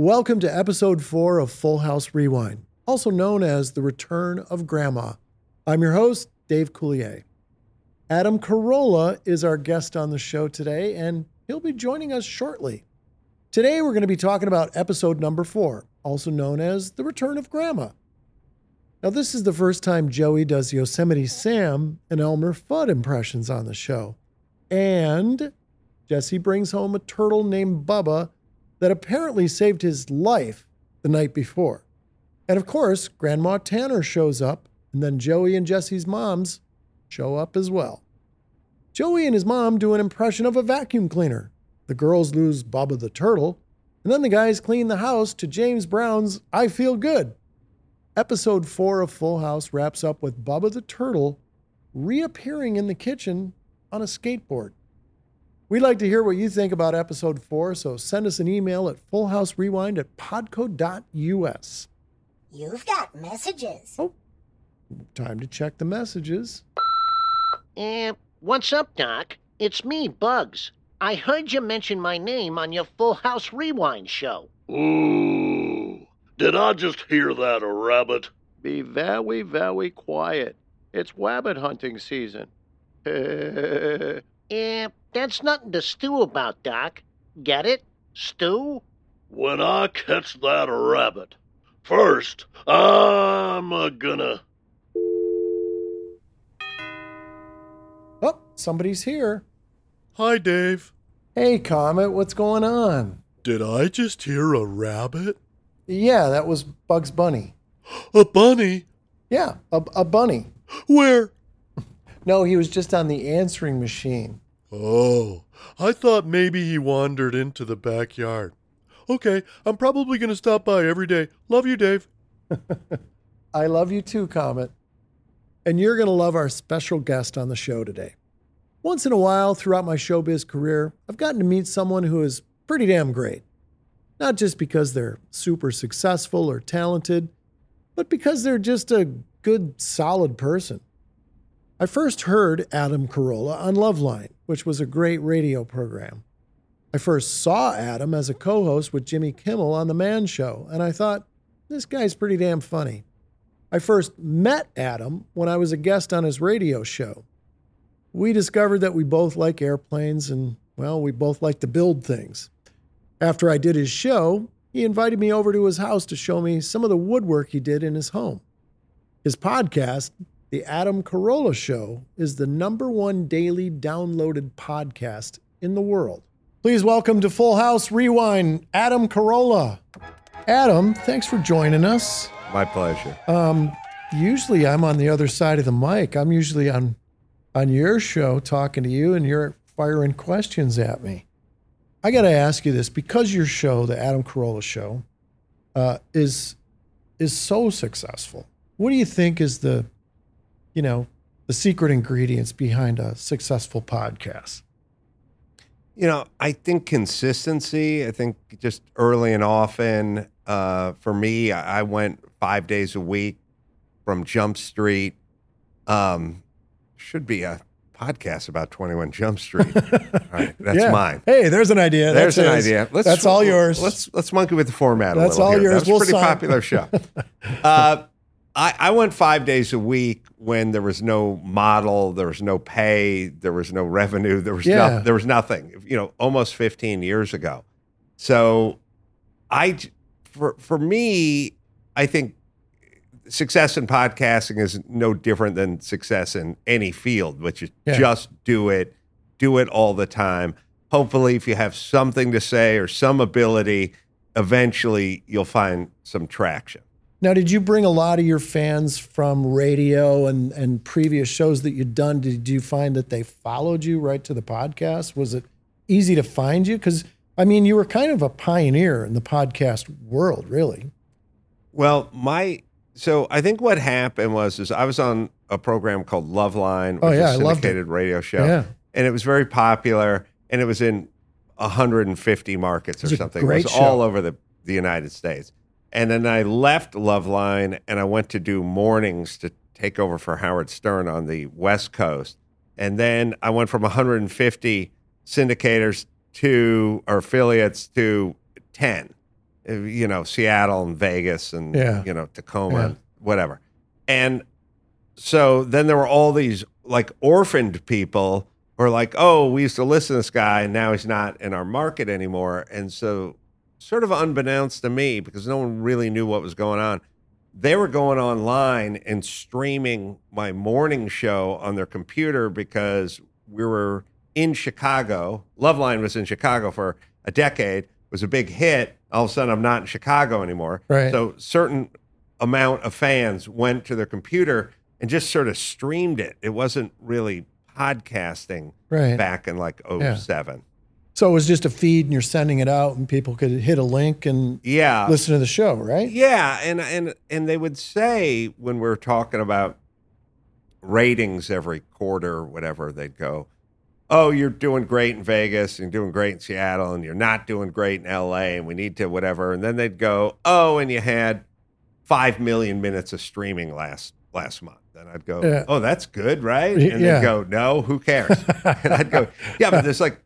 Welcome to episode four of Full House Rewind, also known as The Return of Grandma. I'm your host, Dave Coulier. Adam Carolla is our guest on the show today, and he'll be joining us shortly. Today, we're going to be talking about episode number four, also known as The Return of Grandma. Now, this is the first time Joey does Yosemite Sam and Elmer Fudd impressions on the show. And Jesse brings home a turtle named Bubba that apparently saved his life the night before. And of course, Grandma Tanner shows up, and then Joey and Jesse's moms show up as well. Joey and his mom do an impression of a vacuum cleaner. The girls lose Bubba the turtle, and then the guys clean the house to James Brown's I Feel Good. Episode 4 of Full House wraps up with Bubba the turtle reappearing in the kitchen on a skateboard. We'd like to hear what you think about episode 4, so send us an email at fullhouserewind at podco.us. You've got messages. Oh, time to check the messages. Eh, what's up, Doc? It's me, Bugs. I heard you mention my name on your Full House Rewind show. Ooh, did I just hear that, a rabbit? Be very, very quiet. It's rabbit hunting season. Eh, that's nothing to stew about, Doc. Get it? Stew? When I catch that rabbit, first I'm a gonna. Oh, somebody's here. Hi, Dave. Hey, Comet, what's going on? Did I just hear a rabbit? Yeah, that was Bugs Bunny. A bunny? Yeah, a, a bunny. Where? No, he was just on the answering machine. Oh, I thought maybe he wandered into the backyard. Okay, I'm probably going to stop by every day. Love you, Dave. I love you too, Comet. And you're going to love our special guest on the show today. Once in a while throughout my showbiz career, I've gotten to meet someone who is pretty damn great. Not just because they're super successful or talented, but because they're just a good, solid person. I first heard Adam Carolla on Loveline, which was a great radio program. I first saw Adam as a co host with Jimmy Kimmel on The Man Show, and I thought, this guy's pretty damn funny. I first met Adam when I was a guest on his radio show. We discovered that we both like airplanes and, well, we both like to build things. After I did his show, he invited me over to his house to show me some of the woodwork he did in his home. His podcast, The Adam Carolla Show, is the number one daily downloaded podcast in the world. Please welcome to Full House Rewind, Adam Carolla. Adam, thanks for joining us. My pleasure. Um, usually I'm on the other side of the mic. I'm usually on on your show talking to you and you're firing questions at me. I got to ask you this because your show, the Adam Carolla show, uh, is is so successful. What do you think is the, you know, the secret ingredients behind a successful podcast? You know, I think consistency. I think just early and often. Uh, for me, I went five days a week from Jump Street. Um, should be a podcast about Twenty One Jump Street. all right, that's Yeah. mine. Hey, there's an idea. There's That's an his. idea. That's all yours. Let's let's monkey with the format. a That's little all here. yours. That was We'll a pretty sign- popular show. uh, I, I went five days a week when there was no model, there was no pay, there was no revenue, there was Yeah. no, there was nothing. You know, almost 15 years ago. So, I for for me, I think success in podcasting is no different than success in any field, which is Yeah. just do it, do it all the time. Hopefully, if you have something to say or some ability, eventually you'll find some traction. Now, did you bring a lot of your fans from radio and, and previous shows that you'd done? Did you find that they followed you right to the podcast? Was it easy to find you? Because, I mean, you were kind of a pioneer in the podcast world, really. Well, my so I think what happened was is I was on a program called Loveline, oh, which Oh, yeah, is a syndicated radio show, Yeah. and it was very popular, and it was in 150 markets or something. great it was show. all over the the United States. And then I left Loveline and I went to do mornings to take over for Howard Stern on the West Coast. And then I went from 150 syndicators to or affiliates to 10 uh, you know, Seattle and Vegas and Yeah. you know Tacoma, Yeah. and whatever. And so then there were all these like orphaned people who are like, oh, we used to listen to this guy, and now he's not in our market anymore. And so, sort of unbeknownst to me, because no one really knew what was going on, they were going online and streaming my morning show on their computer because we were in Chicago. Loveline was in Chicago for a decade, it was a big hit. All of a sudden, I'm not in Chicago anymore. Right. So, certain amount of fans went to their computer and just sort of streamed it. It wasn't really podcasting Right. back in like oh Yeah. 07. So it was just a feed and you're sending it out and people could hit a link and Yeah. listen to the show, right? Yeah, and and and they would say when we're talking about ratings every quarter or whatever, they'd go, "Oh, you're doing great in Vegas, and you're doing great in Seattle, and you're not doing great in L.A., and we need to whatever." And then they'd go, "Oh, and you had five million minutes of streaming last last month." And I'd go, Yeah. "Oh, that's good, right?" And yeah. they'd go, "No, who cares?" and I'd go, "Yeah, but there's like."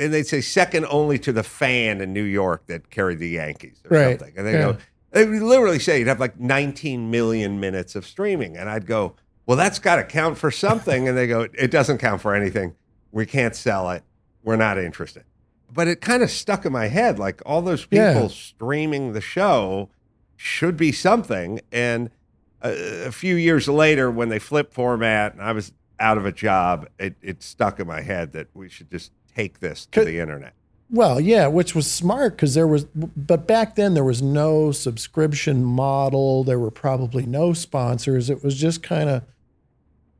And they'd say second only to the fan in New York that carried the Yankees or Right. something. And they Yeah. go, they would literally say you'd have like 19 million minutes of streaming. And I'd go, well, that's got to count for something. And they go, it doesn't count for anything. We can't sell it. We're not interested. But it kind of stuck in my head like all those people Yeah. streaming the show should be something. And a, a few years later, when they flipped format and I was out of a job, it, it stuck in my head that we should just take this to the internet. Well, yeah, which was smart because there was, but back then there was no subscription model. There were probably no sponsors. It was just kind of,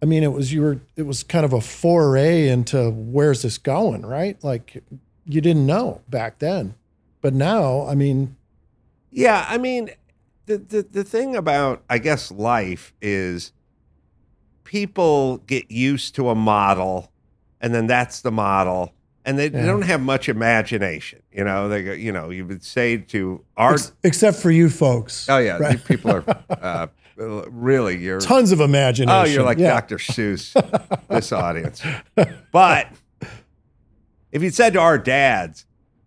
I mean, it was you were, it was kind of a foray into where's this going, right? Like you didn't know back then, but now, I mean, Yeah, I mean, the, the the thing about I guess life is people get used to a model, and then that's the model, and they, they don't have much imagination. You know, they go, you know, you would say to our ex- except for you folks, oh yeah, right. you people are uh, really you're tons of imagination. Oh, you're like yeah. Dr. Seuss, this audience. But if you said to our dads,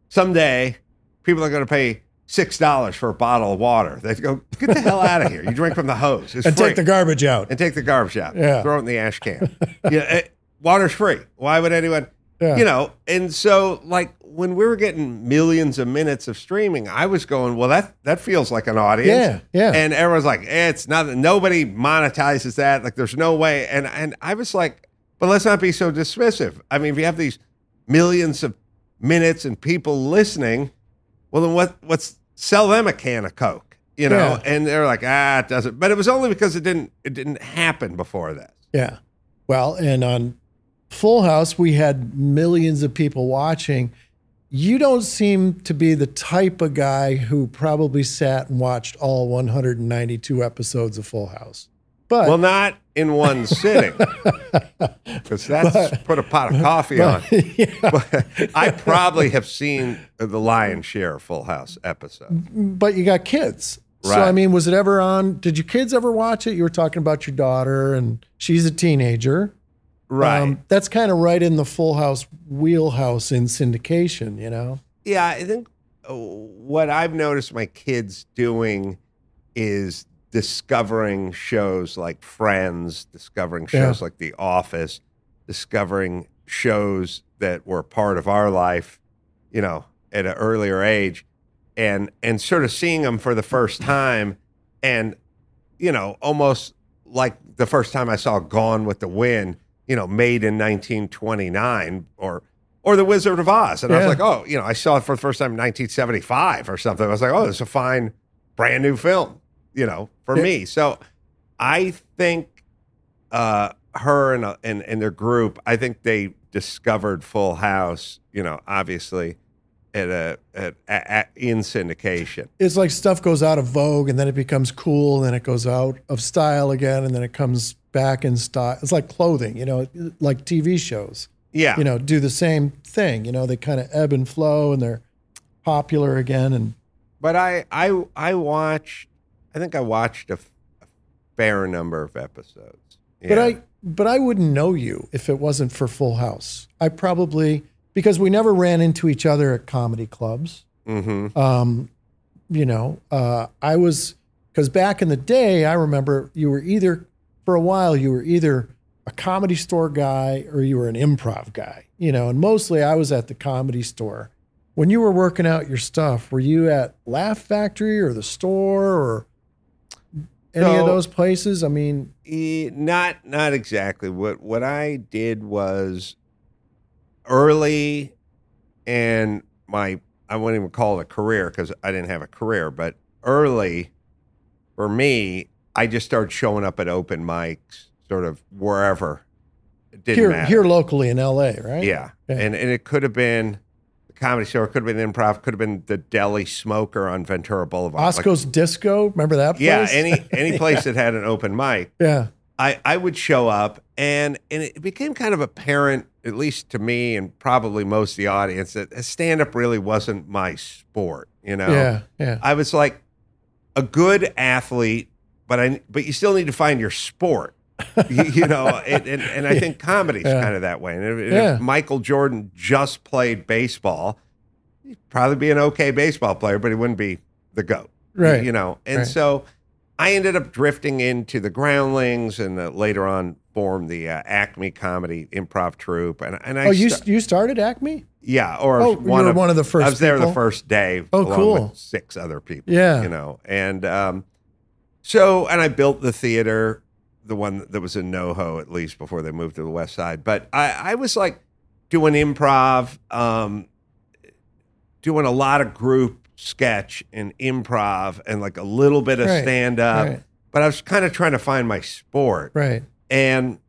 someday people are going to pay six dollars for a bottle of water, they'd go, "Get the hell out of here! You drink from the hose. It's and free. take the garbage out. and take the garbage out. Yeah. throw it in the ash can. yeah, it, water's free. Why would anyone? Yeah. You know, and so like when we were getting millions of minutes of streaming, I was going, well, that that feels like an audience. Yeah, yeah. And everyone's like, eh, it's nothing. Nobody monetizes that. Like, there's no way. And and I was like, but let's not be so dismissive. I mean, if you have these millions of minutes and people listening, well, then what? What's sell them a can of Coke? You know? Yeah. And they're like, ah, it doesn't. But it was only because it didn't. It didn't happen before this. Yeah. Well, and on Full House, we had millions of people watching. You don't seem to be the type of guy who probably sat and watched all 192 episodes of Full House. But Well, not in one sitting, because that's put a pot of coffee on. But I probably have seen the lion's share of Full House episode. but you got kids. So I mean, was it ever on? Did your kids ever watch it? You were talking about your daughter, and she's a teenager. Right. Um, that's kind of right in the Full House wheelhouse in syndication. You know. yeah, I think uh, what I've noticed my kids doing is discovering shows like Friends, discovering shows like The Office, discovering shows that were part of our life, you know, at an earlier age, and and sort of seeing them for the first time, and you know, almost like the first time I saw Gone with the Wind, you know, made in 1929 or or The Wizard of Oz. And I was like, oh, you know, I saw it for the first time in 1975 or something. I was like, oh, it's a fine, brand new film, you know, for Yeah. me. So I think uh, her and, uh, and and their group, I think they discovered Full House, you know, obviously at a at, at, at in syndication. it's like stuff goes out of vogue and then it becomes cool and then it goes out of style again and then it comes back in style. It's like clothing, you know, like TV shows, Yeah. you know, do the same thing. You know, they kind of ebb and flow and they're popular again. And But I I I watched. I think I watched a, fair number of episodes. but I but I wouldn't know you if it wasn't for Full House. I probably because we never ran into each other at comedy clubs. Mm-hmm. Um, you know, uh, I was because back in the day, I remember you were either for a while you were either a comedy store guy or you were an improv guy, you know, and mostly I was at the comedy store. When you were working out your stuff, were you at Laugh Factory or the store or any of those places? I mean, not not exactly. What what I did was early, and my I wouldn't even call it a career because I didn't have a career, but early for me, I just started showing up at open mics, sort of wherever. It didn't here matter. here locally in LA, right? Yeah. Yeah. And and it could have been the comedy store, it could have been improv, could have been the deli smoker on Ventura Boulevard. Like, Disco, remember that place? yeah, any any place that had an open mic. yeah. I, I would show up and and it became kind of apparent, at least to me and probably most of the audience, that stand up really wasn't my sport. You know, Yeah, yeah. I was like a good athlete, but I but you still need to find your sport. you, you know, and, and, and I think comedy's Yeah. kind of that way. And if, and Yeah. if Michael Jordan just played baseball, he'd probably be an okay baseball player, but he wouldn't be the goat. Right. You know, and Right. so I ended up drifting into the Groundlings and uh, later on formed the uh, Acme Comedy Improv Troupe. And, and I, Oh, you sta- you started Acme? yeah, or Oh, you one were of one of the first I was there the first day. Oh, along cool. With six other people. Yeah. you know, and um, so and I built the theater, the one that was in NoHo at least before they moved to the West Side. But I, I was like doing improv, um, doing a lot of group sketch and improv and like a little bit of Right, stand up. right. But I was kind of trying to find my sport Right. and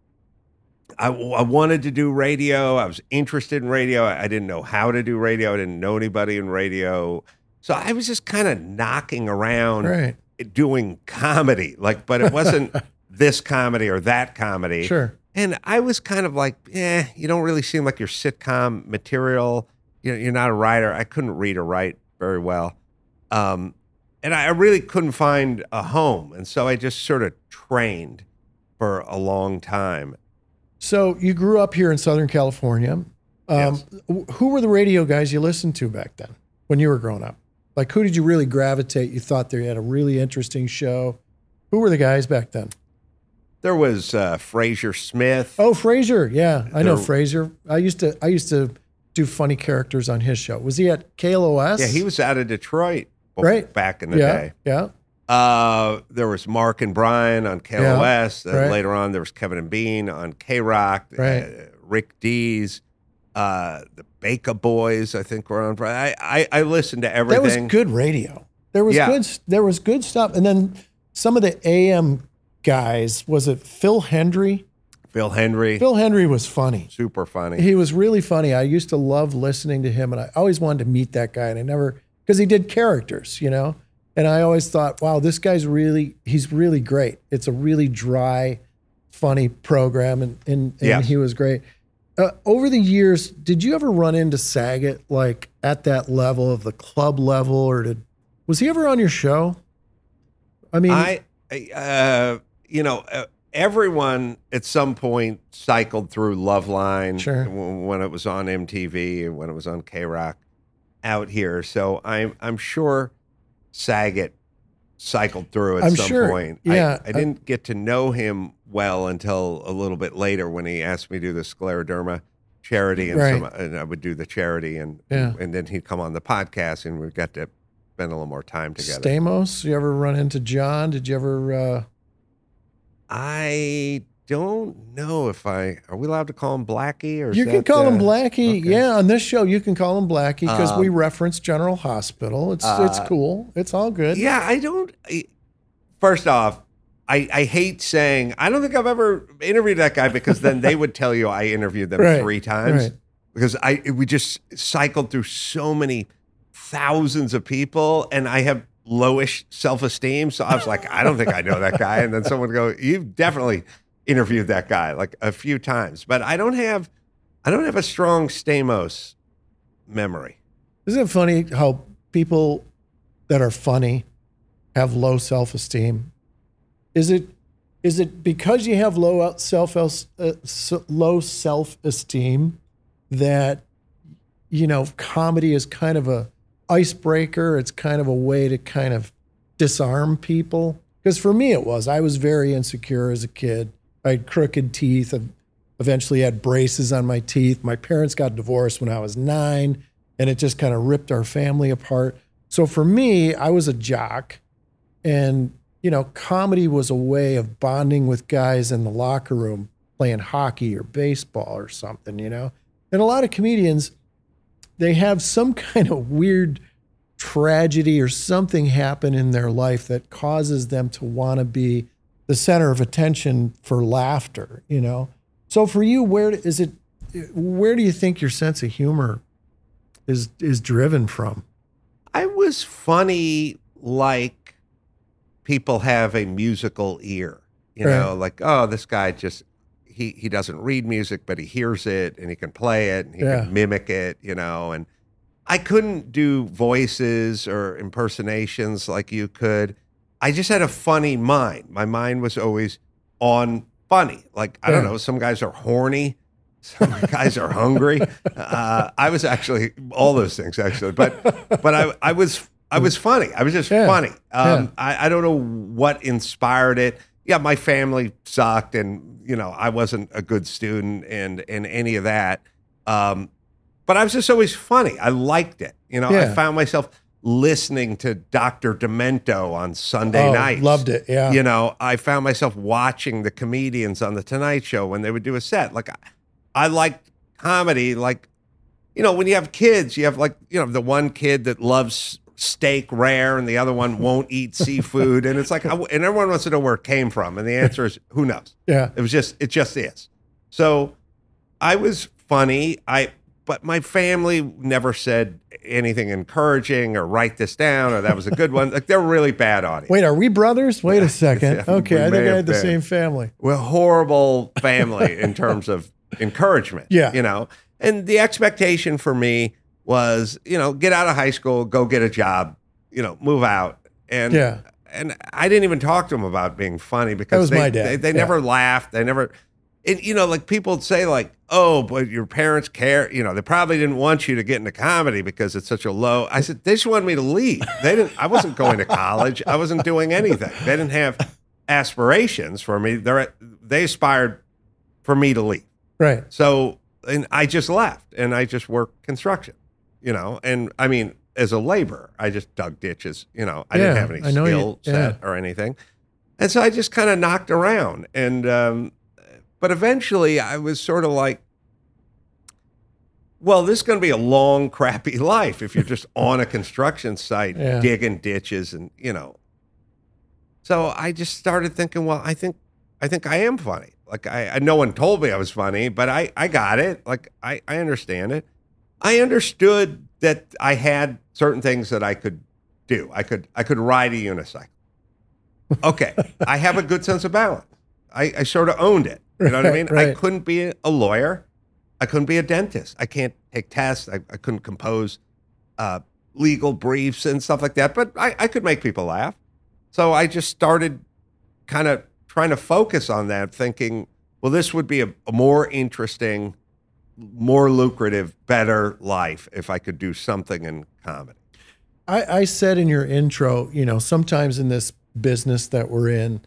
I, I wanted to do radio. I was interested in radio. I, I didn't know how to do radio. I didn't know anybody in radio. So I was just kind of knocking around Right. Doing comedy, like, but it wasn't this comedy or that comedy. Sure. And I was kind of like, eh, you don't really seem like your sitcom material. You know, you're not a writer. I couldn't read or write very well. Um, and I really couldn't find a home. And so I just sort of trained for a long time. So you grew up here in Southern California. Um, Yes. Who were the radio guys you listened to back then when you were growing up? Like, who did you really gravitate? You thought they had a really interesting show. Who were the guys back then? There was uh, Frazer Smith. Oh, Frazer. Yeah, I know There- Frazer. I used to. I used to do funny characters on his show. Was he at KLOS? Yeah, he was out of Detroit Right. back in the yeah, day. Yeah. Uh, there was Mark and Brian on KLOS. right. Uh, later on, there was Kevin and Bean on KROQ. Right. Uh, Rick Dees. Uh, the Baker Boys, I think, were on. I, I, I listened to everything. That was good radio. There was Yeah. good. There was good stuff. And then some of the AM guys. Was it Phil Hendrie? Phil Henry, Phil Hendrie was funny. super funny. He was really funny. I used to love listening to him, and I always wanted to meet that guy. And I never, because he did characters, you know. And I always thought, wow, this guy's really, he's really great. It's a really dry, funny program, and and, and Yes. he was great. Uh, over the years, did you ever run into Saget like at that level of the club level, or did was he ever on your show? I mean, I, uh, you know, uh, everyone at some point cycled through Loveline Sure. w- when it was on MTV and when it was on KROQ out here. So I'm I'm sure Saget cycled through at I'm some sure. point. Yeah. I, I didn't get to know him well until a little bit later when he asked me to do the scleroderma charity and, Right. some, and I would do the charity and Yeah. and then he'd come on the podcast and we got to spend a little more time together. Stamos. You ever run into John? Did you ever? Uh, I don't know if I are we allowed to call him Blackie or You can that, call him uh, Blackie. okay. Yeah, on this show you can call him Blackie because we Um, reference General Hospital. It's it's uh, cool. It's all good. Yeah, I don't. I, first off, I, I hate saying I don't think I've ever interviewed that guy because then they would tell you I interviewed them Right, three times right. because I we just cycled through so many thousands of people and I have lowish self esteem. So I was like, I don't think I know that guy. And then someone would go, You've definitely interviewed that guy like a few times. But I don't have I don't have a strong Stamos memory. Isn't it funny how people that are funny have low self esteem? Is it is it because you have low self uh, low self esteem that you know comedy is kind of a icebreaker. It's kind of a way to kind of disarm people. Because for me, it was. I was very insecure as a kid. I had crooked teeth. I eventually had braces on my teeth. My parents got divorced when I was nine, and it just kind of ripped our family apart. So for me, I was a jock. And, you know, comedy was a way of bonding with guys in the locker room playing hockey or baseball or something, you know? And a lot of comedians, they have some kind of weird tragedy or something happen in their life that causes them to want to be the center of attention for laughter, you know? So for you, where is it, where do you think your sense of humor is, is driven from? I was funny like people have a musical ear. You Right. know, like, oh, this guy just he he doesn't read music, but he hears it and he can play it and he Yeah. can mimic it, you know, and I couldn't do voices or impersonations like you could. I just had a funny mind. My mind was always on funny. Like, I don't know, some guys are horny, some guys are hungry. Uh, I was actually all those things actually, but but I I was I was funny. I was just Yeah. funny. Um, Yeah. I, I don't know what inspired it. Yeah, my family sucked, and you know I wasn't a good student, and and any of that. Um, but I was just always funny. I liked it. You know, I found myself listening to Dr. Demento on Sunday Oh, nights. Loved it. Yeah. You know, I found myself watching the comedians on the Tonight Show when they would do a set. Like, I, I liked comedy. Like, you know, when you have kids, you have like, you know, the one kid that loves steak rare and the other one won't eat seafood. And it's like, I- and everyone wants to know where it came from. And the answer is, who knows? Yeah. It was just, it just is. So I was funny. I, but my family never said anything encouraging or write this down or that was a good one. Like they're really bad audience. Wait, are we brothers? Wait a second. Yeah, Okay, I think I had the same family. We're a horrible family in terms of encouragement. Yeah. You know, and the expectation for me was, you know, get out of high school, go get a job, you know, move out. And Yeah. and I didn't even talk to them about being funny because was they, my dad. they, they Yeah. never laughed. They never, and you know, like people say, like, "Oh, but your parents care." You know, they probably didn't want you to get into comedy because it's such a low. I said they just wanted me to leave. They didn't. I wasn't going to college. I wasn't doing anything. They didn't have aspirations for me. They they aspired for me to leave. Right. So, and I just left, and I just worked construction. You know, and I mean, as a laborer, I just dug ditches. You know, I didn't have any know you- skill set yeah. or anything, and so I just kind of knocked around. And um, but eventually, I was sort of like, well, this is going to be a long, crappy life if you're just on a construction site Yeah. digging ditches, and you know. So I just started thinking, well, I think I think I am funny. Like I, I no one told me I was funny, but I I got it. Like I I understand it. I understood that I had certain things that I could do. I could I could ride a unicycle. Okay, I have a good sense of balance. I, I sort of owned it. You know what I Right, mean? I couldn't be a lawyer. I couldn't be a dentist. I can't take tests. I, I couldn't compose uh, legal briefs and stuff like that. But I, I could make people laugh. So I just started kind of trying to focus on that, thinking, well, this would be a, a more interesting, more lucrative, better life if I could do something in comedy. I, I said in your intro, you know, sometimes in this business that we're in,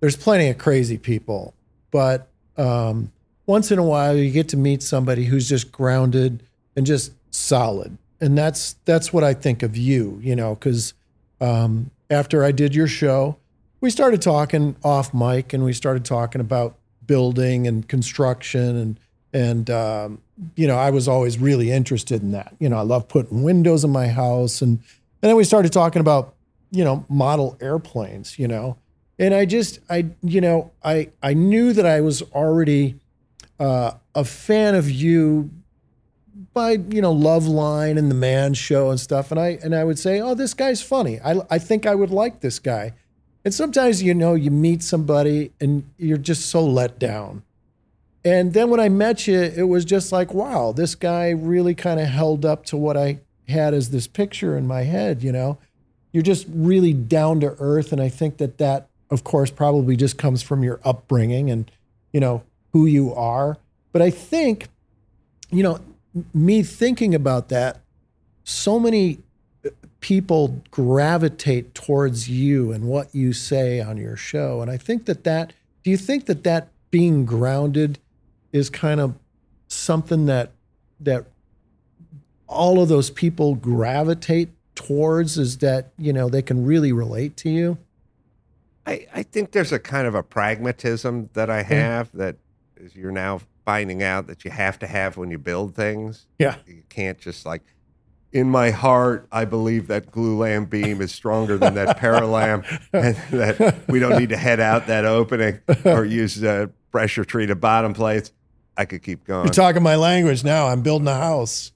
there's plenty of crazy people, but um, once in a while you get to meet somebody who's just grounded and just solid, and that's that's what I think of you, you know, because um, after I did your show, we started talking off mic, and we started talking about building and construction and and um, you know I was always really interested in that. You know, I love putting windows in my house, and and then we started talking about you know model airplanes. You know, and I just I you know I I knew that I was already uh, a fan of you by you know Love Line and the Man Show and stuff, and I and I would say, oh, this guy's funny. I I think I would like this guy. And sometimes you know you meet somebody and you're just so let down. And then when I met you, it was just like, wow, this guy really kind of held up to what I had as this picture in my head. You know, you're just really down to earth, and I think that that, of course, probably just comes from your upbringing and you know who you are. But I think, you know, me thinking about that, so many uh, people gravitate towards you and what you say on your show. And I think that that, do you think that that being grounded is kind of something that, that all of those people gravitate towards is that, you know, they can really relate to you? I, I think there's a kind of a pragmatism that I have that is you're now finding out that you have to have when you build things. Yeah. You can't just like, in my heart, I believe that glulam beam is stronger than that paralam, and that we don't need to head out that opening or use the pressure treated bottom plates. I could keep going. You're talking my language now. I'm building a house.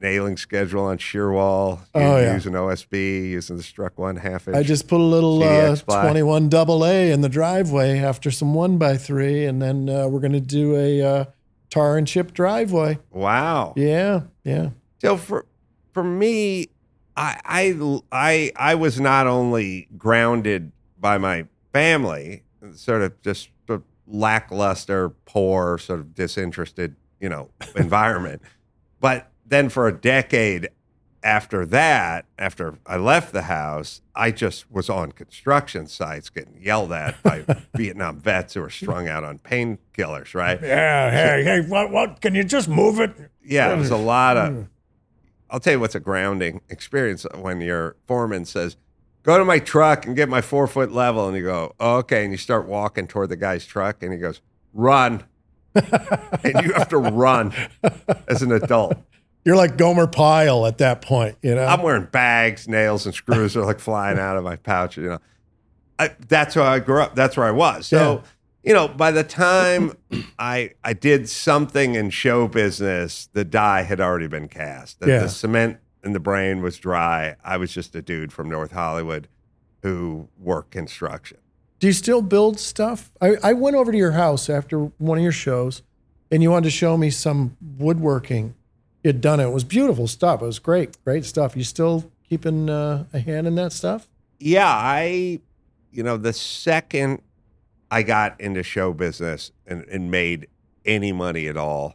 Nailing schedule on shear wall. Oh, yeah. Using OSB, using the struck one half inch. I just put a little uh, 21 double A in the driveway after some one by three, and then uh, we're going to do a uh, tar and chip driveway. wow. Yeah, yeah. So for for me, I I I I was not only grounded by my family, sort of just sort of lackluster, poor, sort of disinterested, you know, environment, but then for a decade after that, after I left the house, I just was on construction sites getting yelled at by Vietnam vets who were strung out on painkillers, right? Yeah, hey, hey, what, what? Can you just move it? Yeah, it was a lot of. Mm. I'll tell you what's a grounding experience when your foreman says, "Go to my truck and get my four foot level," and you go, oh, "Okay," and you start walking toward the guy's truck, and he goes, "Run," and you have to run as an adult. You're like Gomer Pyle at that point, you know? I'm wearing bags, nails, and screws are like flying out of my pouch. You know, I, that's how I grew up. That's where I was. So, you know, by the time I I did something in show business, the die had already been cast. The, Yeah. the cement in the brain was dry. I was just a dude from North Hollywood who worked construction. Do you still build stuff? I, I went over to your house after one of your shows and you wanted to show me some woodworking. Had done it. It was beautiful stuff. It was great, great stuff. You still keeping uh, a hand in that stuff? Yeah, I, you know, the second I got into show business and, and made any money at all,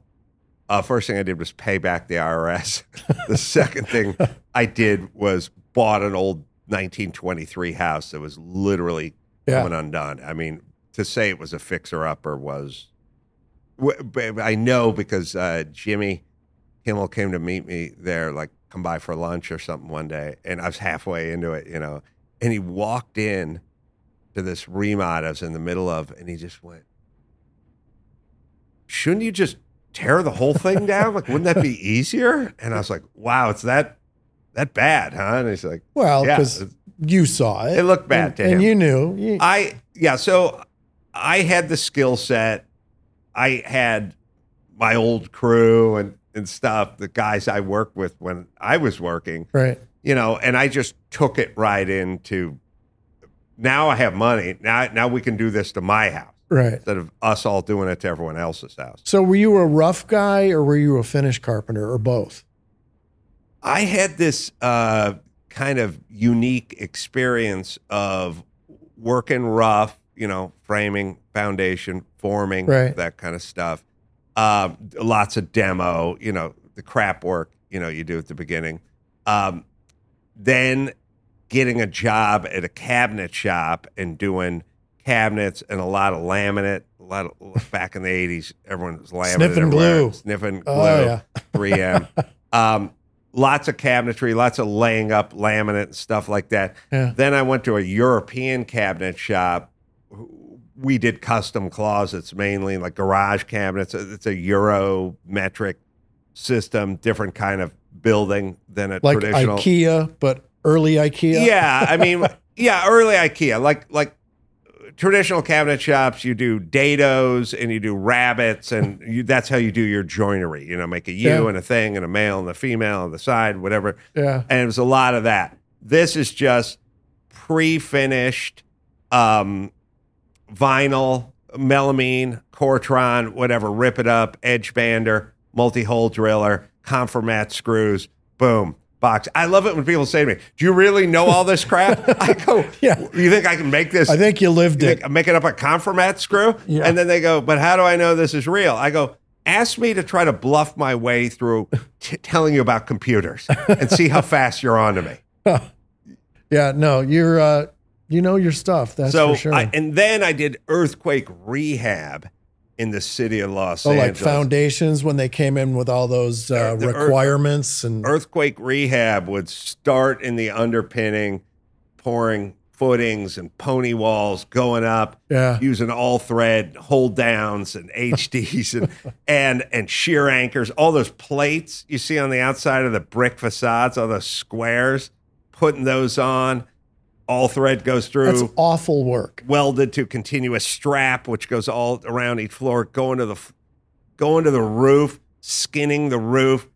uh, first thing I did was pay back the IRS. the second thing I did was bought an old 1923 house that was literally Yeah. coming undone. I mean, to say it was a fixer upper was, I know because uh, Jimmy Kimmel came to meet me there, like come by for lunch or something one day, and I was halfway into it, you know, and he walked in to this remod I was in the middle of, and he just went, "Shouldn't you just tear the whole thing down? Like, wouldn't that be easier?" And I was like, "Wow, it's that that bad, huh?" And he's like, Well, Yeah. you saw it. It looked bad and, to and him. you knew. You- I yeah, so I had the skill set. I had my old crew and and stuff, the guys I worked with when I was working, right. you know, and I just took it right into now I have money. Now now we can do this to my house Right. instead of us all doing it to everyone else's house. So were you a rough guy or were you a finish carpenter or both? I had this uh, kind of unique experience of working rough, you know, framing, foundation, forming, Right. that kind of stuff. Um, lots of demo, you know, the crap work, you know, you do at the beginning. Um, then getting a job at a cabinet shop and doing cabinets and a lot of laminate. A lot of back in the eighties, everyone was laminate. Sniffing everywhere, glue. sniffing glue. Oh, yeah. 3M. um, lots of cabinetry, lots of laying up laminate and stuff like that. Yeah. Then I went to a European cabinet shop. We did custom closets mainly, like garage cabinets. It's a Euro metric system, different kind of building than a Like traditional. IKEA, but early IKEA? Yeah, I mean, yeah, early IKEA, like like traditional cabinet shops, you do dados and you do rabbets, and you, that's how you do your joinery. You know, make a U Yeah. and a thing and a male and a female on the side, whatever. Yeah. And it was a lot of that. This is just pre-finished um, vinyl, melamine, Cortron, whatever. Rip it up, edge bander, multi-hole driller, Confirmat screws, boom. Box. I love it when people say to me, "Do you really know all this crap?" I go, Yeah. You think I can make this? I think you lived you it. I'm making up a Confirmat screw?" Yeah. And then they go, "But how do I know this is real?" I go, "Ask me to try to bluff my way through t- telling you about computers and see how fast you're onto me." yeah, no, you're uh, you know your stuff. That's so for sure. I, and then I did earthquake rehab in the city of Los Angeles. oh, like foundations when they came in with all those uh, The earth- requirements and earthquake rehab would start in the underpinning, pouring footings and pony walls going up, yeah, using all thread hold downs and HDs and and and shear anchors, all those plates you see on the outside of the brick facades, all those squares, putting those on. All thread goes through that's awful work. welded to continuous strap, which goes all around each floor, going to the going to the roof, skinning the roof,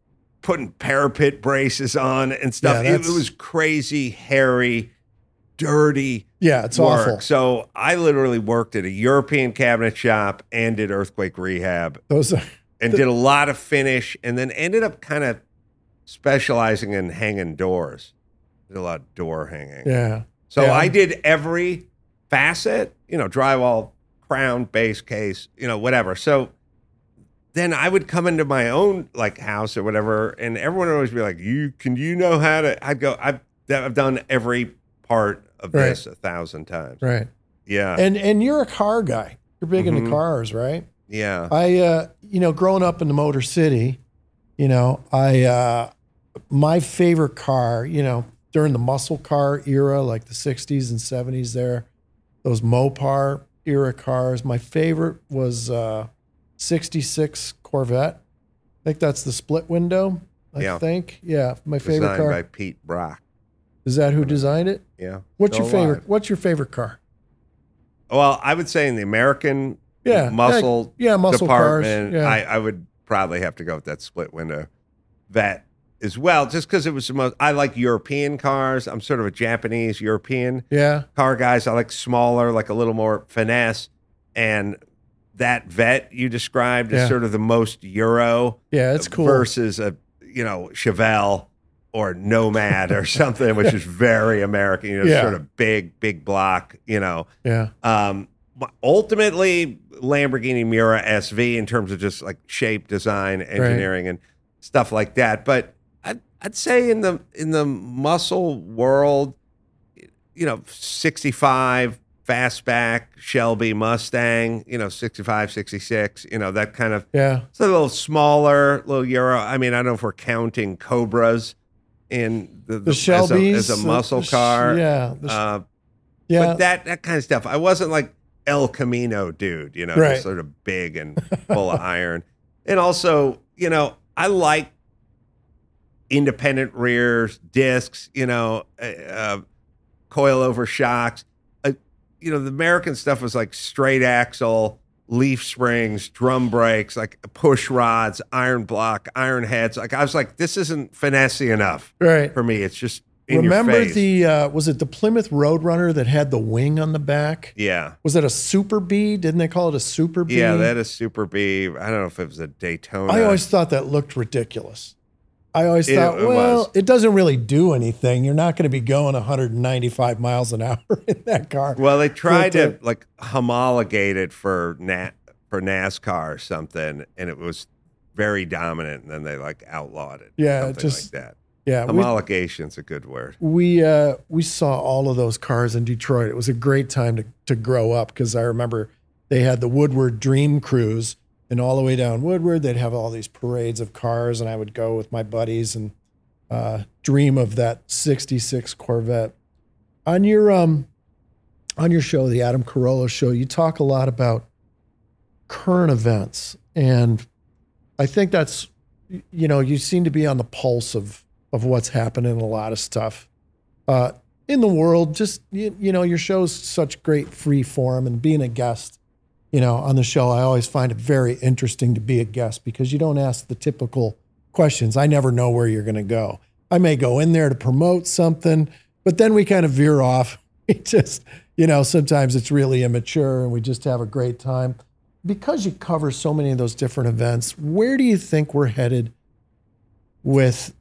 putting parapet braces on and stuff. Yeah, it, that's- was crazy, hairy, dirty Yeah, it's work. awful. So I literally worked at a European cabinet shop and did earthquake rehab Those are and did a lot of finish and then ended up kind of specializing in hanging doors. Did a lot of door hanging. yeah, So Yeah. I did every facet, you know, drywall, crown, base case, you know, whatever. So then I would come into my own like house or whatever, and everyone would always be like, "You can you know how to?" I'd go, "I've I've done every part of Right. this a thousand times." right. Yeah, And and you're a car guy. You're big into Mhm. cars, right? yeah, I, uh, you know, growing up in the Motor City, you know, I, uh, my favorite car, you know, during the muscle car era, like the 60s and 70s there, those Mopar era cars, my favorite was uh, 66 Corvette. I think that's the split window, I Yeah. think. Yeah, my favorite designed car. by Pete Brock. Is that who designed it? Yeah. What's Still your favorite? alive. What's your favorite car? Well, I would say in the American Yeah, muscle yeah, muscle cars. department, Yeah. I, I would probably have to go with that split window vet as well, just because it was the most. I like European cars. I'm sort of a Japanese European Yeah, car guys. I like smaller, like a little more finesse, and that vet you described Yeah. is sort of the most Euro yeah, it's cool. versus a you know Chevelle or Nomad or something, which is very American. You know, Yeah. sort of big, big block. You know. Yeah, Um, ultimately, Lamborghini Miura SV in terms of just like shape, design, engineering, and stuff like that. But I'd, I'd say in the in the muscle world, you know, 65 fastback Shelby Mustang, you know, 65, 66, you know, that kind of yeah. it's a little smaller, little Euro. I mean, I don't know if we're counting Cobras in the, The as a- as a, muscle the car. Yeah, the Uh, yeah. but that that kind of stuff. I wasn't like El Camino dude, you know, Right. just sort of big and full of iron. And also, you know, I like independent rears, discs, you know, uh, uh, coil over shocks. Uh, you know, the American stuff was like straight axle, leaf springs, drum brakes, like push rods, iron block, iron heads. Like I was like, this isn't finessey enough right. for me. It's just Remember the uh, was it the Plymouth Roadrunner that had the wing on the back? yeah. Was it a Super B? Didn't they call it a Super B? Yeah, that is Super B. I don't know if it was a Daytona. I always thought that looked ridiculous. I always It- thought, well, was. it doesn't really do anything. You're not going to be going 195 miles an hour in that car. well, they tried to like homologate it for Nat for NASCAR or something, and it was very dominant. And then they like outlawed it. Yeah, something just- like that. yeah, we, Homologation's a good word. we uh, we saw all of those cars in Detroit. It was a great time to to grow up because I remember they had the Woodward Dream Cruise, and all the way down Woodward, they'd have all these parades of cars, and I would go with my buddies and uh, dream of that '66 Corvette. On your um, on your show, the Adam Carolla Show, you talk a lot about current events, and I think that's you know you seem to be on the pulse of of what's happening a lot of stuff uh, in the world. Just you, you know, your show's such great free form, and being a guest, you know, on the show, I always find it very interesting to be a guest because you don't ask the typical questions. I never know where you're going to go. I may go in there to promote something, but then we kind of veer off. We just, you know, sometimes it's really immature, and we just have a great time. Because you cover so many of those different events, where do you think we're headed with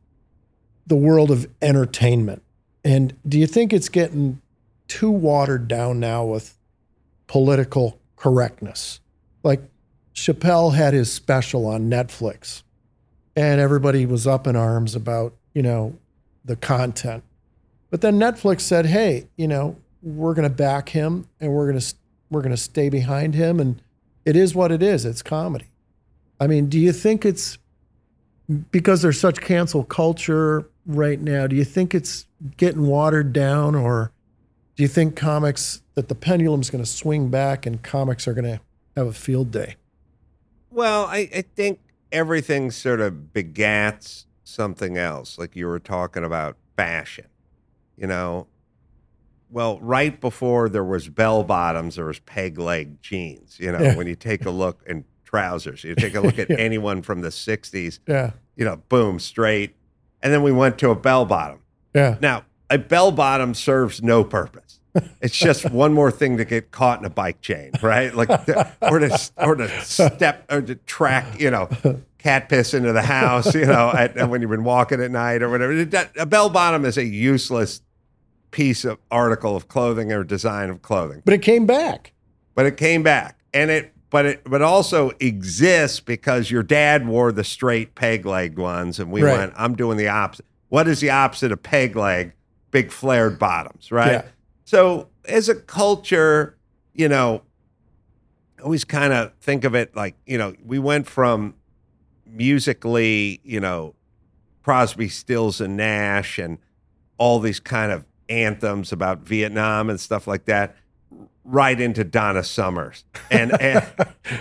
the world of entertainment? And do you think it's getting too watered down now with political correctness? Like Chappelle had his special on Netflix, and everybody was up in arms about, you know, the content. But then Netflix said, "Hey, you know, we're going to back him and we're going to we're going to stay behind him and it is what it is. It's comedy." I mean, do you think it's because there's such cancel culture right now? Do you think it's getting watered down or do you think comics that the pendulum's going to swing back and comics are going to have a field day? Well, I, I think everything sort of begats something else. Like you were talking about fashion, you know. Well, right before there was bell bottoms, there was peg leg jeans. You know, Yeah. when you take a look and trousers, you take a look at Yeah. anyone from the '60s. Yeah. You know, boom, straight, and then we went to a bell bottom. Yeah. Now, a bell bottom serves no purpose. It's just one more thing to get caught in a bike chain, right? Like, or to or to step or to track, you know, cat piss into the house, you know, at, when you've been walking at night or whatever. A bell bottom is a useless piece of article of clothing or design of clothing, But it came back. but it came back, and it. But it but also exists because your dad wore the straight peg legged ones, and we Right. went. I'm doing the opposite. What is the opposite of peg leg? Big flared bottoms, right? Yeah. So as a culture, you know, I always kind of think of it like, you know, we went from musically, you know, Crosby, Stills, and Nash, and all these kind of anthems about Vietnam and stuff like that, right into Donna Summers and and,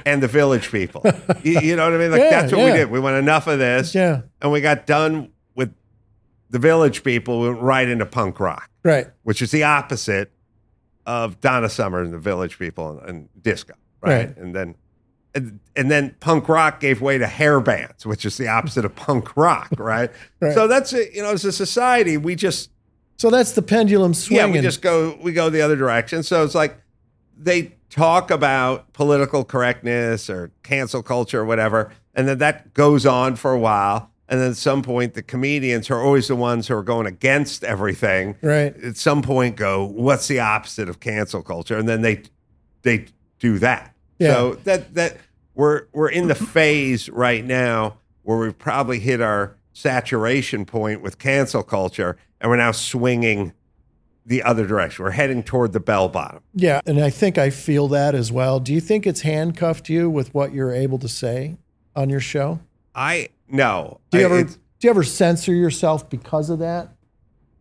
and the Village People. You, you know what I mean? Like Yeah, that's what yeah. we did. We went enough of this, Yeah. and we got done the Village People. Went right into punk rock Right. which is the opposite of Donna Summer and the Village People and, and disco, right? Right. And then and, and then punk rock gave way to hair bands, which is the opposite of punk rock, right? Right. So that's it. You know, as a society, we just So that's the pendulum swinging. yeah, we just go we go the other direction. So it's like they talk about political correctness or cancel culture or whatever, and then that goes on for a while. And then at some point, the comedians who are always the ones who are going against everything right. at some point go, what's the opposite of cancel culture? And then they they do that. Yeah. So that that we're we're in the phase right now where we've probably hit our saturation point with cancel culture, and we're now swinging the other direction. We're heading toward the bell bottom. Yeah. And I think I feel that as well. Do you think it's handcuffed you with what you're able to say on your show? I no. Do you I- ever do you ever censor yourself because of that?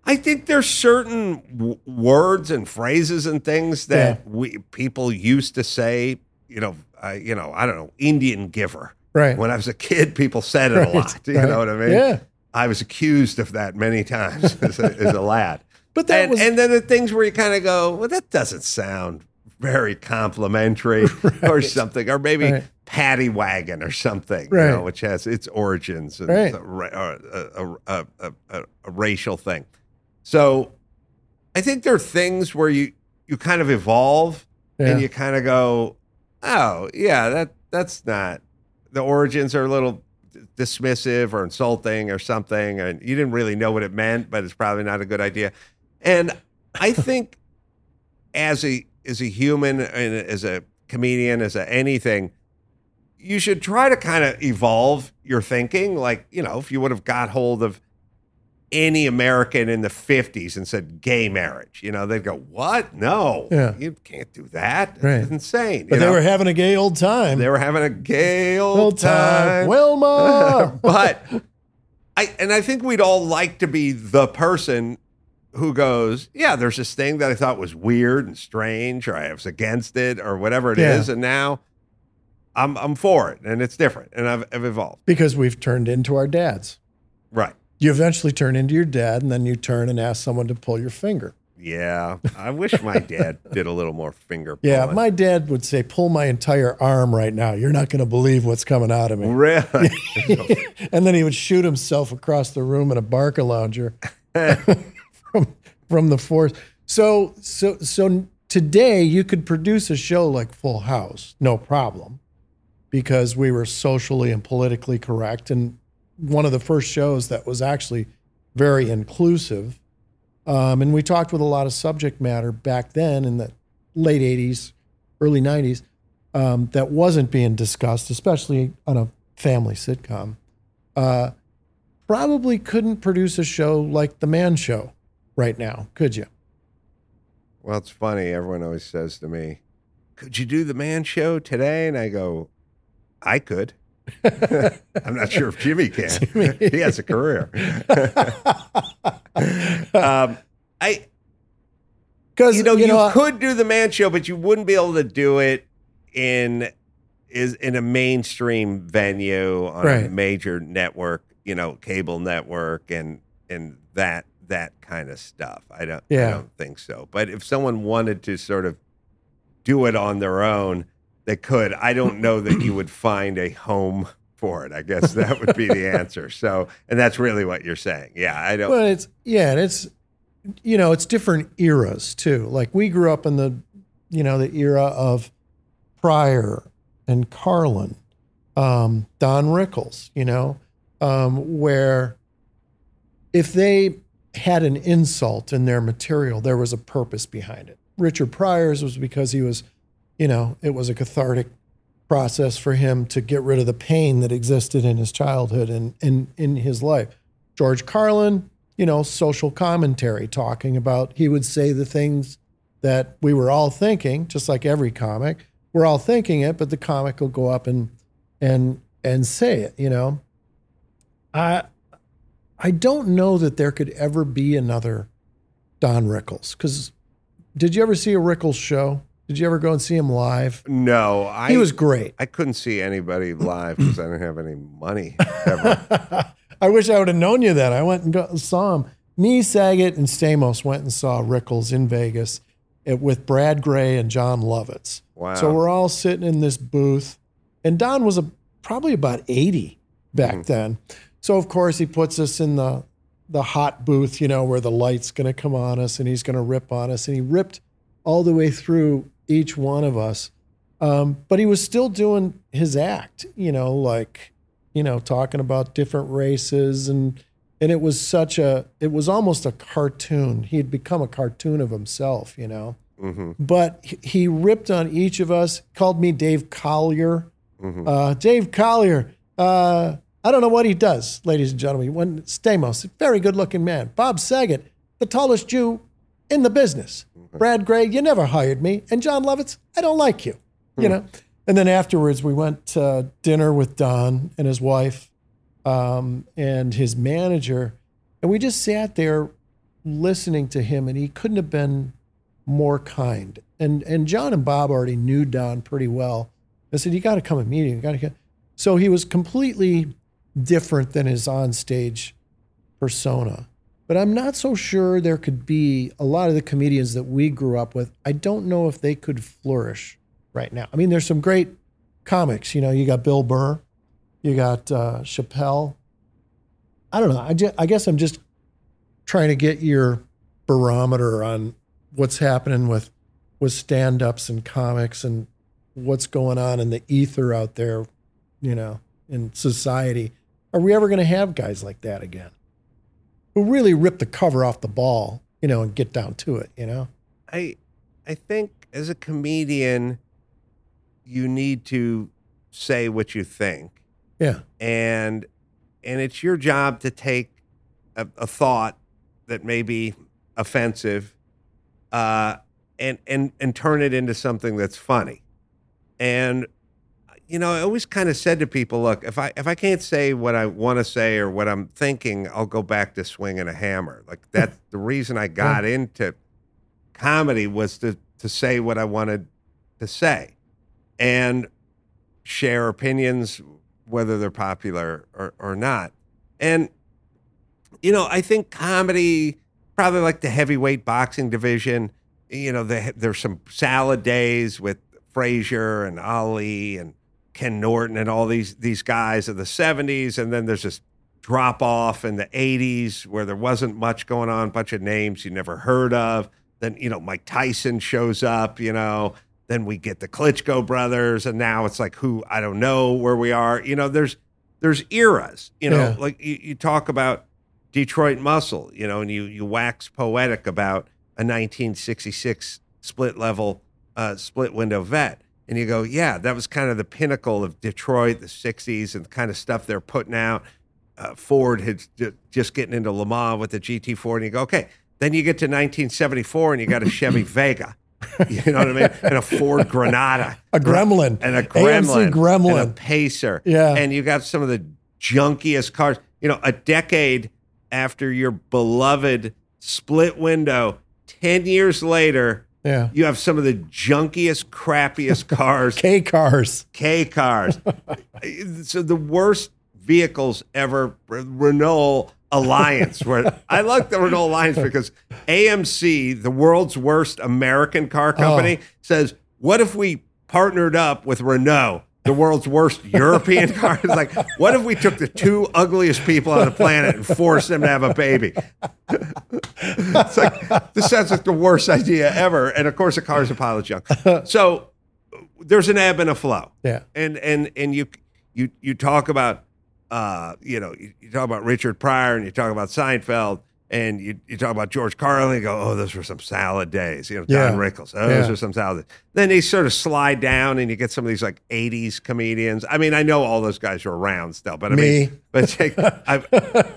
I think there's certain w- words and phrases and things that we people used to say. You know, uh, you know, I don't know, Indian giver. Right. When I was a kid, people said it Right, a lot. You right. know what I mean? Yeah. I was accused of that many times as a, as a lad. But that and, was and then the things where you kind of go, well, that doesn't sound very complimentary or something, or maybe Right. paddy wagon or something, Right. you know, which has its origins and Right. a, uh, a, a, a, a, a, a racial thing. So I think there are things where you you kind of evolve yeah. and you kind of go, oh yeah, that that's not the origins are a little dismissive or insulting or something, and you didn't really know what it meant, but it's probably not a good idea. And I think as a as a human and as a comedian, as a anything, you should try to kind of evolve your thinking. Like you know, if you would have got hold of any American in the 50s and said gay marriage, you know, they'd go, What? No, Yeah. you can't do that. Right. It's insane. but you they know? were having a gay old time. They were having a gay old, old time. time. Wilma. but I and I think we'd all like to be the person who goes, yeah, there's this thing that I thought was weird and strange, or I was against it, or whatever it is, Yeah. and now I'm I'm for it, and it's different, and I've, I've evolved. because we've turned into our dads. Right? You eventually turn into your dad, and then you turn and ask someone to pull your finger. Yeah. I wish my dad did a little more finger. pulling. Yeah, my dad would say, "Pull my entire arm right now. You're not going to believe what's coming out of me." really. and then he would shoot himself across the room in a Barcalounger from from the force. So so so today you could produce a show like Full House, no problem, because we were socially and politically correct, and one of the first shows that was actually very inclusive. Um, and we talked with a lot of subject matter back then in the late '80s, early '90s um, that wasn't being discussed, especially on a family sitcom. Uh, probably couldn't produce a show like The Man Show right now, could you? Well, it's funny. Everyone always says to me, "Could you do the man show today?" And I go, "I could." I'm not sure if Jimmy can. he has a career. um, I, Because you know, you, I- could do the man show, but you wouldn't be able to do it in is in a mainstream venue on a major network, you know, cable network, and and that that kind of stuff. I don't, I don't think so. But if someone wanted to sort of do it on their own, they could. I don't know that you would find a home for it. I guess that would be the answer. So, and that's really what you're saying. Yeah, I don't. Well, it's yeah, and it's you know, it's different eras too. Like we grew up in the you know the era of Pryor and Carlin, um, Don Rickles. You know, um, where if they had an insult in their material, there was a purpose behind it. Richard Pryor's was because he was, you know, it was a cathartic process for him to get rid of the pain that existed in his childhood and in in his life. George Carlin, you know, social commentary talking about he would say the things that we were all thinking, just like every comic. We're all thinking it, but the comic will go up and and and say it, you know. I I don't know that there could ever be another Don Rickles. Cause did you ever see a Rickles show? Did you ever go and see him live? no, I he was great. I couldn't see anybody live because I didn't have any money ever. I wish I would have known you then. I went and go, saw him. Me, Saget, and Stamos went and saw Rickles in Vegas it, with Brad Grey and Jon Lovitz. Wow. So we're all sitting in this booth, and Don was a, probably about 80 back mm-hmm. then. So of course he puts us in the the hot booth, you know, where the light's going to come on us and he's going to rip on us, and he ripped all the way through each one of us. Um, but he was still doing his act, you know, like you know, talking about different races and and it was such a it was almost a cartoon. He had become a cartoon of himself, you know. hmm But he- ripped on each of us, called me Dave Collier. hmm Uh, Dave Collier, uh, I don't know what he does, ladies and gentlemen. When Stamos, very good looking man. Bob Saget, the tallest Jew in the business. Brad Grey, you never hired me. And Jon Lovitz, I don't like you. You know? And then afterwards, we went to dinner with Don and his wife um, and his manager. And we just sat there listening to him, and he couldn't have been more kind. And and John and Bob already knew Don pretty well. I said, "You got to come and meet him. You got to get." So he was completely different than his onstage persona. But I'm not so sure there could be a lot of the comedians that we grew up with. I don't know if they could flourish right now. I mean, there's some great comics. You know, you got Bill Burr, you got uh, Chappelle. I don't know. I, ju- I guess I'm just trying to get your barometer on what's happening with with stand-ups and comics and what's going on in the ether out there, you know, in society. Are we ever going to have guys like that again? Who really rip the cover off the ball, you know, and get down to it, you know? I I think as a comedian, you need to say what you think, Yeah. and and it's your job to take a, a thought that may be offensive, uh, and and and turn it into something that's funny. And you know, I always kind of said to people, look, if I if I can't say what I want to say or what I'm thinking, I'll go back to swinging a hammer. Like that's the reason I got into comedy was to to say what I wanted to say and share opinions whether they're popular or, or not. And you know, I think comedy probably like the heavyweight boxing division, you know, they, there's some salad days with Frazier and Ali and Ken Norton and all these these guys of the 70s and then there's this drop off in the 80s where there wasn't much going on, a bunch of names you never heard of. Then, you know, Mike Tyson shows up, you know, then we get the Klitschko brothers and now it's like who I don't know where we are. You know, there's there's eras, you know, Yeah. like you, you talk about Detroit Muscle, you know, and you you wax poetic about a 1966 split level uh, split window Vette. And you go, yeah, that was kind of the pinnacle of Detroit, the 60s, and the kind of stuff they're putting out. Uh, Ford had just getting into Le Mans with the GT4, and you go, okay, Then you get to 1974 and you got a Chevy Vega. You know what I mean? And a Ford Granada. A Gremlin. And a AMC Gremlin. Gremlin. And a Pacer. Yeah. And you got some of the junkiest cars. You know, a decade after your beloved split window, 10 years later, Yeah. you have some of the junkiest, crappiest cars, K cars. K cars. so the worst vehicles ever, Renault Alliance. Where I like the Renault Alliance because AMC, the world's worst American car oh. company, says, "What if we partnered up with Renault?" The world's worst European car. It's like, what if we took the two ugliest people on the planet and forced them to have a baby? it's like this sounds like the worst idea ever. And of course, the car's a pile of junk. So there's an ebb and a flow Yeah. and and and you you you talk about uh you know you, you talk about Richard Pryor and you talk about Seinfeld and you, you talk about George Carlin and you go oh those were some salad days you know Don Yeah. Rickles oh, those Yeah. are some salad days. then they sort of slide down and you get some of these like 80s comedians I mean I know all those guys are around still but I Me. mean but like, I,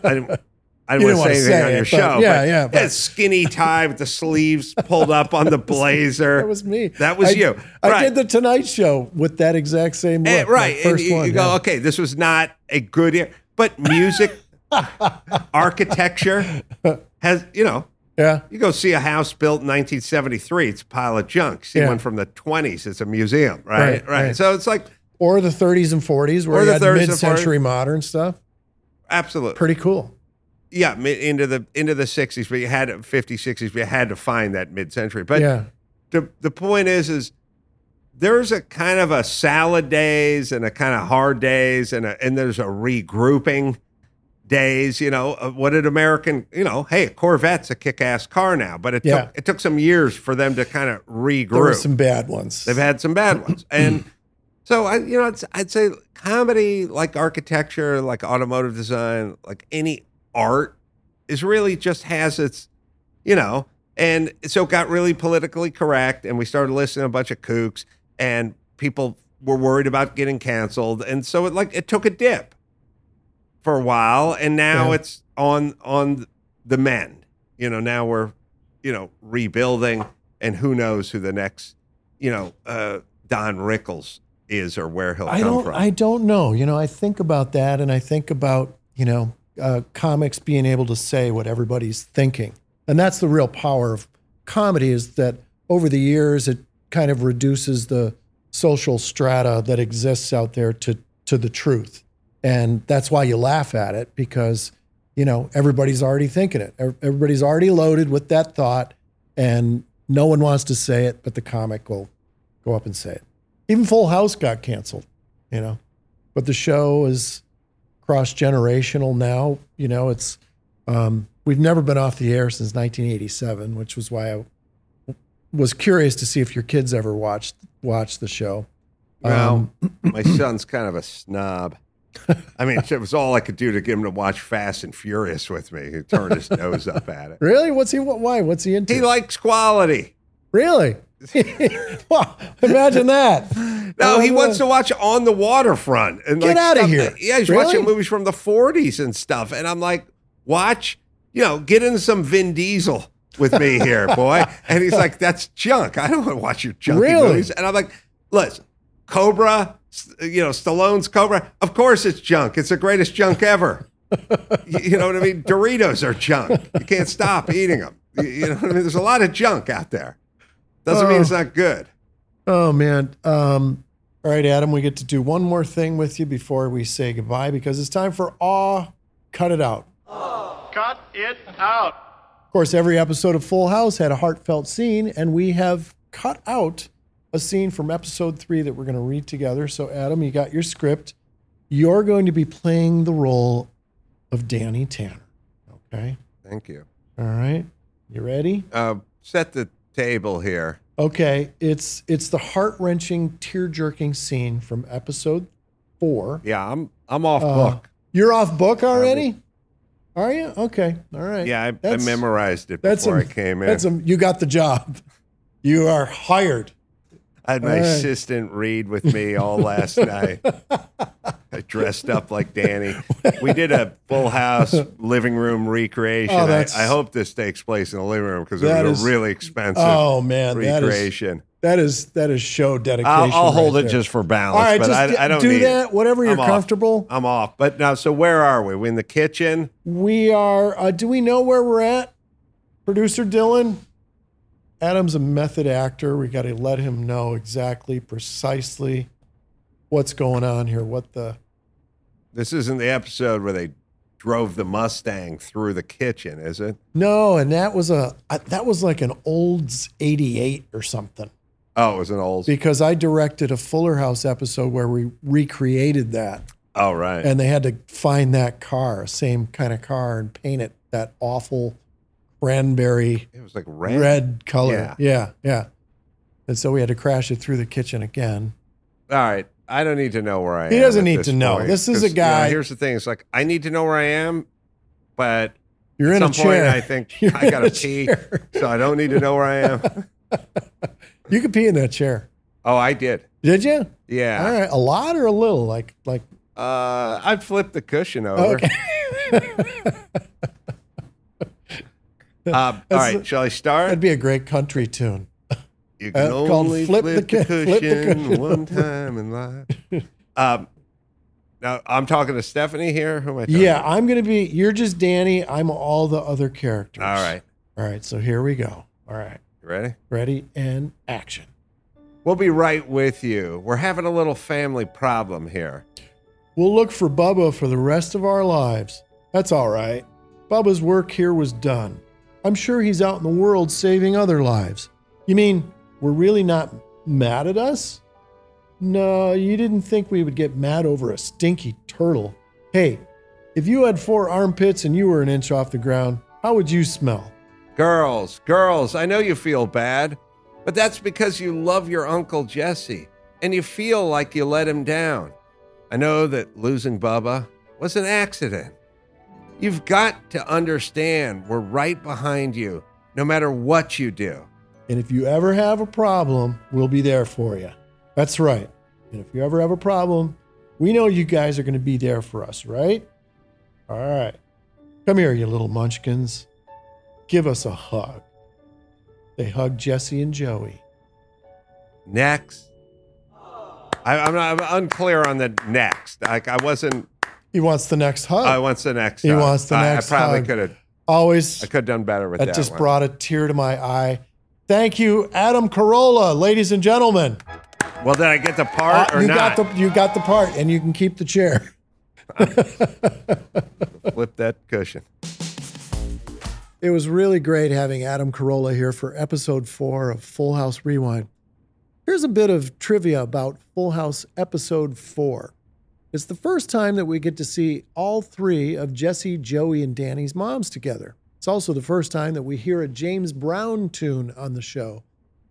I didn't I didn't want to say anything say on it, your show. yeah, but yeah, but- that skinny tie with the sleeves pulled up on the blazer. That was me. That was I- you. I Right. did the Tonight Show with that exact same look. Eh, right. And First you, one. you go, yeah. okay, this was not a good year. But music, architecture has, you know, Yeah. you go see a house built in 1973, it's a pile of junk. See Yeah. one from the 20s, it's a museum, right? Right, Right. right. So it's like, Or the 30s and 40s where you the had 30s mid-century modern stuff. absolutely. Pretty cool. yeah, into the into the 60s, but you had 50s, 60s, but you had to find that mid-century. But yeah. the the point is is there's a kind of a salad days and a kind of hard days and a, and there's a regrouping days you know what did american you know hey a corvette's a kick-ass car now but it Yeah. took it took some years for them to kind of regroup There were some bad ones. they've had some bad ones and so i you know it's, i'd say comedy like architecture like automotive design like any art is really just has its you know and so it got really politically correct and we started listening to a bunch of kooks and people were worried about getting canceled and so it like it took a dip for a while and now Yeah. it's on on the mend you know now we're you know rebuilding and who knows who the next you know uh don rickles is or where he'll I come don't. from I don't know. You know, I think about that, and I think about you know uh, comics being able to say what everybody's thinking, and that's the real power of comedy. Is that over the years it kind of reduces the social strata that exists out there to to the truth, and that's why you laugh at it because you know everybody's already thinking it. Everybody's already loaded with that thought, and no one wants to say it, but the comic will go up and say it. Even Full House got canceled, you know. But the show is cross generational now. You know, it's um, we've never been off the air since 1987, which was why I was curious to see if your kids ever watched watched the show. well Um, my son's kind of a snob i mean it was all i could do to get him to watch fast and furious with me he turned his nose up at it really? What's he? What, why? What's he into? he likes quality really? wow, imagine that. No, he Oh, wants to watch on the waterfront and Get like outta stuff here. that- yeah, he's Really? watching movies from the 40s and stuff. And I'm like, watch, you know, get in some Vin Diesel with me here, boy. and he's like, that's junk. I don't want to watch your junk Really? movies. And I'm like, listen, Cobra, you know, Stallone's Cobra. Of course it's junk. It's the greatest junk ever. you, you know what I mean? Doritos are junk. You can't stop eating them. You, you know what I mean? There's a lot of junk out there. Doesn't mean Oh. it's not good. Oh man. Um, all right, Adam, we get to do one more thing with you before we say goodbye because it's time for awe. Cut it out. Cut it out. Of course, every episode of Full House had a heartfelt scene, and we have cut out a scene from episode three that we're going to read together. So, Adam, you got your script. You're going to be playing the role of Danny Tanner. Okay. Thank you. All right. You ready? Uh, set the table here. Okay. It's it's the heart wrenching, tear jerking scene from episode four. Yeah, I'm I'm off Uh, book. You're off book already? Are you? Okay. All right. Yeah, I, I memorized it That's before a, I came in. That's a, you got the job. You are hired. I had my right. assistant read with me all last night. I dressed up like Danny. We did a full house living room recreation. Oh, I, I hope this takes place in the living room because it was is- a really expensive Oh man, that is recreation. that is that is show dedication. I'll, I'll hold right it just for balance, All right, but just I, I don't do that. It. Whatever you're I'm off. comfortable. I'm off. But now, so where are we? We in the kitchen? We are. Uh, do we know where we're at? Producer Dylan. Adam's a method actor. We got to let him know exactly, precisely what's going on here. What the This isn't the episode where they drove the Mustang through the kitchen, is it? no? And that was a that was like an Olds '88 or something. Oh, it was an Olds. Because I directed a Fuller House episode where we recreated that, Oh, right. and they had to find that car, same kind of car, and paint it that awful cranberry it was like red. red, color. Yeah. yeah, yeah. And so we had to crash it through the kitchen again. All right. I don't need to know where I am. He doesn't need to know. point, This is a 'cause, you know, guy- here's the thing. It's like I need to know where I am, but You're at in some a chair. point I think You're I gotta a pee, chair. so I don't need to know where I am. You could pee in that chair. Oh, I did. Did you? Yeah. All right, a lot or a little? Like, like. Uh, I flipped the cushion over. Okay. Uh, all That's- Shall I start? That'd be a great country tune. You Uh, can called only Flip flip, the the, cu- flip the cushion cushion. one time in life. Um, now I'm talking to Stephanie here. Who am I? Talking Yeah, to? I'm gonna be. You're just Danny. I'm all the other characters. All right. All right. So here we go. All right. You ready? Ready and action. We'll be right with you. We're having a little family problem here. We'll look for Bubba for the rest of our lives. That's all right. Bubba's work here was done. I'm sure he's out in the world saving other lives. You mean we're really not mad at us? No, you didn't think we would get mad over a stinky turtle. Hey, if you had four armpits and you were an inch off the ground, how would you smell? Girls, girls, I know you feel bad, but that's because you love your Uncle Jesse and you feel like you let him down. I know that losing Bubba was an accident. You've got to understand we're right behind you no matter what you do. And if you ever have a problem, we'll be there for you. That's right. And if you ever have a problem, we know you guys are going to be there for us, right? All right. Come here, you little munchkins. Give us a hug. They hug Jesse and Joey. Next. I, I'm, not, I'm unclear on the next. Like I wasn't. He wants the next hug. I wants the next. He hug. wants the I- next I probably could have. Always. I could have done better with that that. just one. brought a tear to my eye. Thank you, Adam Carolla, ladies and gentlemen. Well, did I get the part Uh, or you not? got the you got the part, and you can keep the chair. Flip that cushion. It was really great having Adam Carolla here for episode four of Full House Rewind. Here's a bit of trivia about Full House episode four. It's the first time that we get to see all three of Jesse, Joey, and Danny's moms together. It's also the first time that we hear a James Brown tune on the show.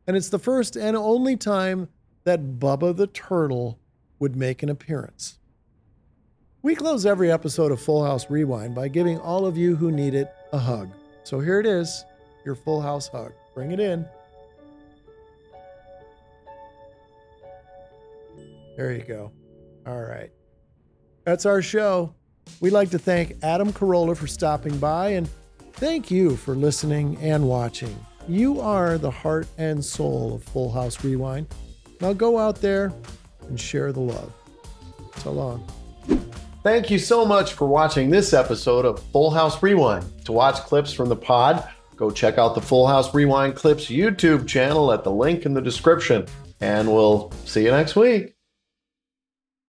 And it's the first and only time that Bubba the Turtle would make an appearance. We close every episode of Full House Rewind by giving all of you who need it a hug. So here it is, your Full House hug. Bring it in. There you go. All right. That's our show. We'd like to thank Adam Carolla for stopping by and thank you for listening and watching. You are the heart and soul of Full House Rewind. Now go out there and share the love. So long. Thank you so much for watching this episode of Full House Rewind. To watch clips from the pod, go check out the Full House Rewind Clips YouTube channel at the link in the description. And we'll see you next week.